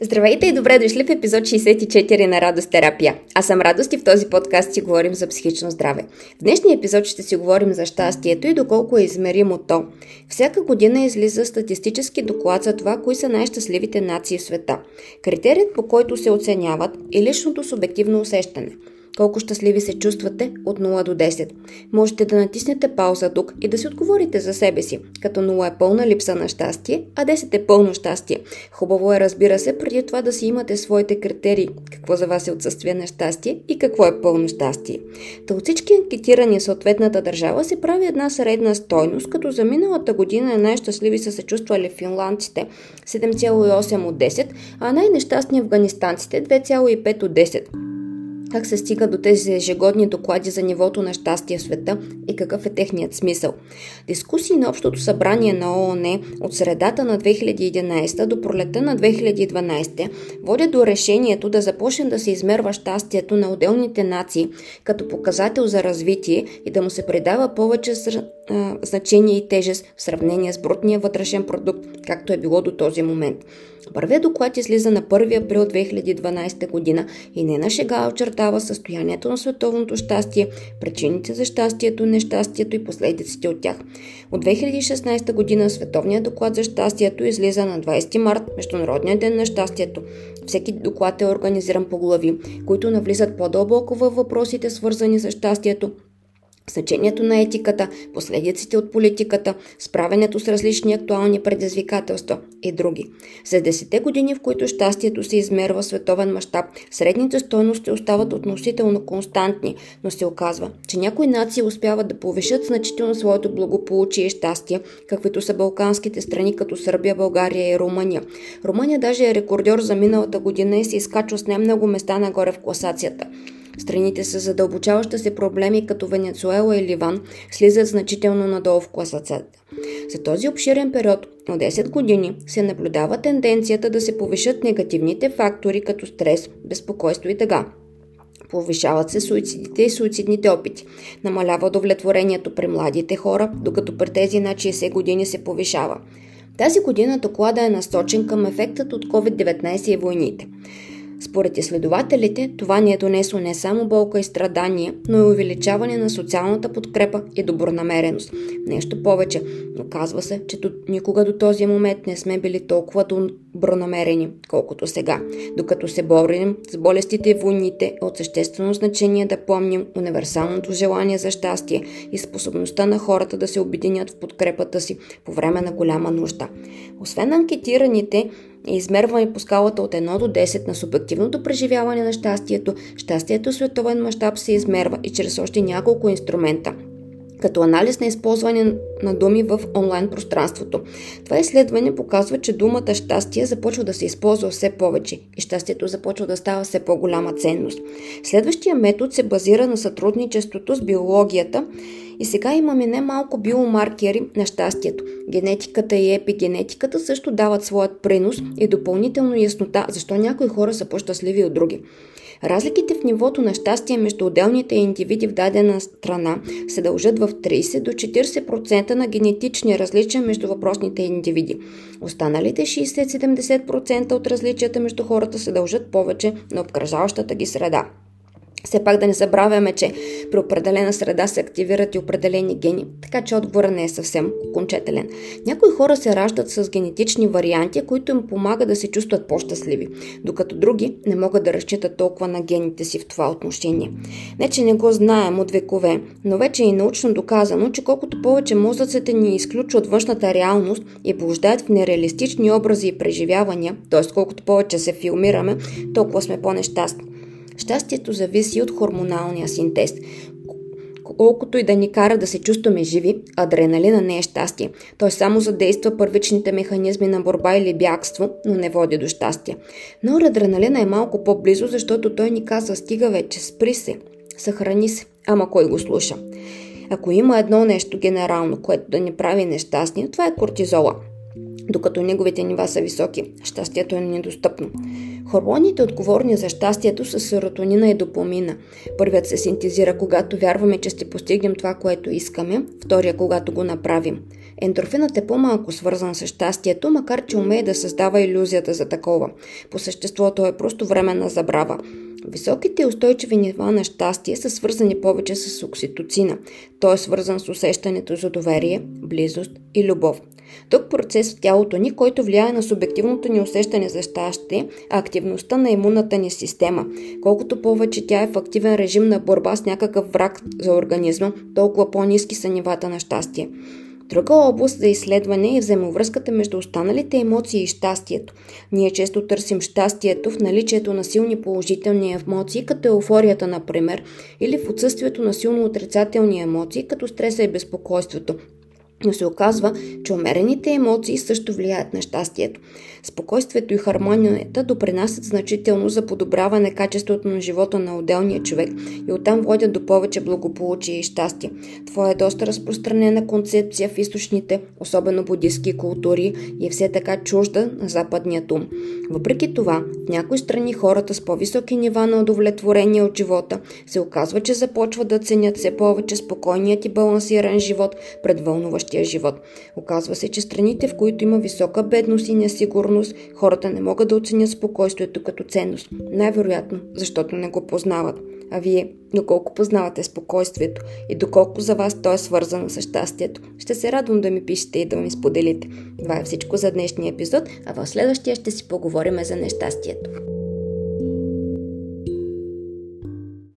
Здравейте и добре дошли в епизод 64 на Радост терапия. Аз съм Радост и в този подкаст си говорим за психично здраве. В днешния епизод ще си говорим за щастието и доколко е измеримо то. Всяка година излиза статистически доклад за това, кои са най-щастливите нации в света. Критерият по който се оценяват е личното субективно усещане – колко щастливи се чувствате от 0 до 10. Можете да натиснете пауза тук и да си отговорите за себе си, като 0 е пълна липса на щастие, а 10 е пълно щастие. Хубаво е, разбира се, преди това да си имате своите критерии, какво за вас е отсъствие на щастие и какво е пълно щастие. Та от всички анкетирани съответната държава се прави една средна стойност, като за миналата година най-щастливи са се чувствали финландците 7,8 от 10, а най-нещастни афганистанците 2,5 от 10. Как се стига до тези ежегодни доклади за нивото на щастие в света и какъв е техният смисъл? Дискусии на Общото събрание на ООН от средата на 2011 до пролета на 2012 водят до решението да започне да се измерва щастието на отделните нации като показател за развитие и да му се придава повече значение и тежест в сравнение с брутния вътрешен продукт, както е било до този момент. Първият доклад излиза на 1 април 2012 година и не на шега очертава състоянието на световното щастие, причините за щастието, нещастието и последиците от тях. От 2016 година Световният доклад за щастието излиза на 20 март, Международния ден на щастието. Всеки доклад е организиран по глави, които навлизат по-дълбоко във въпросите, свързани с щастието, значението на етиката, последиците от политиката, справянето с различни актуални предизвикателства и други. След десете години, в които щастието се измерва в световен мащаб, средните стойности остават относително константни, но се оказва, че някои нации успяват да повишат значително своето благополучие и щастие, каквито са балканските страни като Сърбия, България и Румъния. Румъния даже е рекордьор за миналата година и се изкачва с най-много места нагоре в класацията. Страните с задълбочаваща се проблеми като Венецуела и Ливан слизат значително надолу в класацията. За този обширен период от 10 години се наблюдава тенденцията да се повишат негативните фактори като стрес, безпокойство и тъга. Повишават се суицидите и суицидните опити. Намалява удовлетворението при младите хора, докато при тези на 60 години се повишава. Тази година доклада е насочен към ефектът от COVID-19 и войните. Според изследователите, това ни е донесло не само болка и страдания, но и увеличаване на социалната подкрепа и добронамереност. Нещо повече, оказва се, че никога до този момент не сме били толкова добронамерени, колкото сега. Докато се борим с болестите и войните, е от съществено значение да помним универсалното желание за щастие и способността на хората да се обединят в подкрепата си по време на голяма нужда. Освен анкетираните, измерване по скалата от 1 до 10 на субективното преживяване на щастието, щастието в световен мащаб се измерва и чрез още няколко инструмента като анализ на използване на думи в онлайн пространството. Това изследване показва, че думата щастие започва да се използва все повече и щастието започва да става все по-голяма ценност. Следващия метод се базира на сътрудничеството с биологията и сега имаме немалко биомаркери на щастието. Генетиката и епигенетиката също дават своят принос и допълнително яснота защо някои хора са по-щастливи от други. Разликите в нивото на щастие между отделните индивиди в дадена страна се дължат в 30 до 40% на генетични различия между въпросните индивиди. Останалите 60-70% от различията между хората се дължат повече на обкръжаващата ги среда. Все пак да не забравяме, че при определена среда се активират и определени гени, така че отговорът не е съвсем окончателен. Някои хора се раждат с генетични варианти, които им помагат да се чувстват по-щастливи, докато други не могат да разчитат толкова на гените си в това отношение. Не, че не го знаем от векове, но вече е научно доказано, че колкото повече мозъците ни изключва от външната реалност и блуждаят в нереалистични образи и преживявания, т.е. колкото повече се филмираме, толкова сме по-нещастни. Щастието зависи от хормоналния синтез. Колкото и да ни кара да се чувстваме живи, адреналина не е щастие. Той само задейства първичните механизми на борба или бягство, но не води до щастие. Но адреналина е малко по-близо, защото той ни казва стига вече, спри се, съхрани се. Ама кой го слуша? Ако има едно нещо генерално, което да ни прави нещастни, това е кортизола – докато неговите нива са високи. Щастието е недостъпно. Хормоните, отговорни за щастието, са серотонина и допамина. Първият се синтезира, когато вярваме, че ще постигнем това, което искаме, втория, когато го направим. Ендорфинът е по-малко свързан с щастието, макар че умее да създава иллюзията за такова. По съществото е просто временна забрава. Високите устойчиви нива на щастие са свързани повече с окситоцина. Той е свързан с усещането за доверие, близост и любов. Тук процес в тялото ни, който влияе на субективното ни усещане за щастие, а активността на имунната ни система. Колкото повече тя е в активен режим на борба с някакъв враг за организма, толкова по-низки са нивата на щастие. Друга област за изследване е взаимовръзката между останалите емоции и щастието. Ние често търсим щастието в наличието на силни положителни емоции, като еуфорията, например, или в отсъствието на силно отрицателни емоции, като стреса и безпокойството. Но се оказва, че умерените емоции също влияят на щастието. Спокойствието и хармонията допринасят значително за подобряване качеството на живота на отделния човек и оттам водят до повече благополучие и щастие. Това е доста разпространена концепция в източните, особено буддистски култури и е все така чужда на западният ум. Въпреки това, в някои страни хората с по-високи нива на удовлетворение от живота се оказва, че започват да ценят все повече спокойният и балансиран живот пред вълнуващия живот. Оказва се, че страните, в които има висока бедност и несигурност, хората не могат да оценят спокойствието като ценност. Най-вероятно, защото не го познават. А вие, доколко познавате спокойствието и доколко за вас то е свързано с щастието, ще се радвам да ми пишете и да ми споделите. Това е всичко за днешния епизод, а в следващия ще си поговорим за нещастието.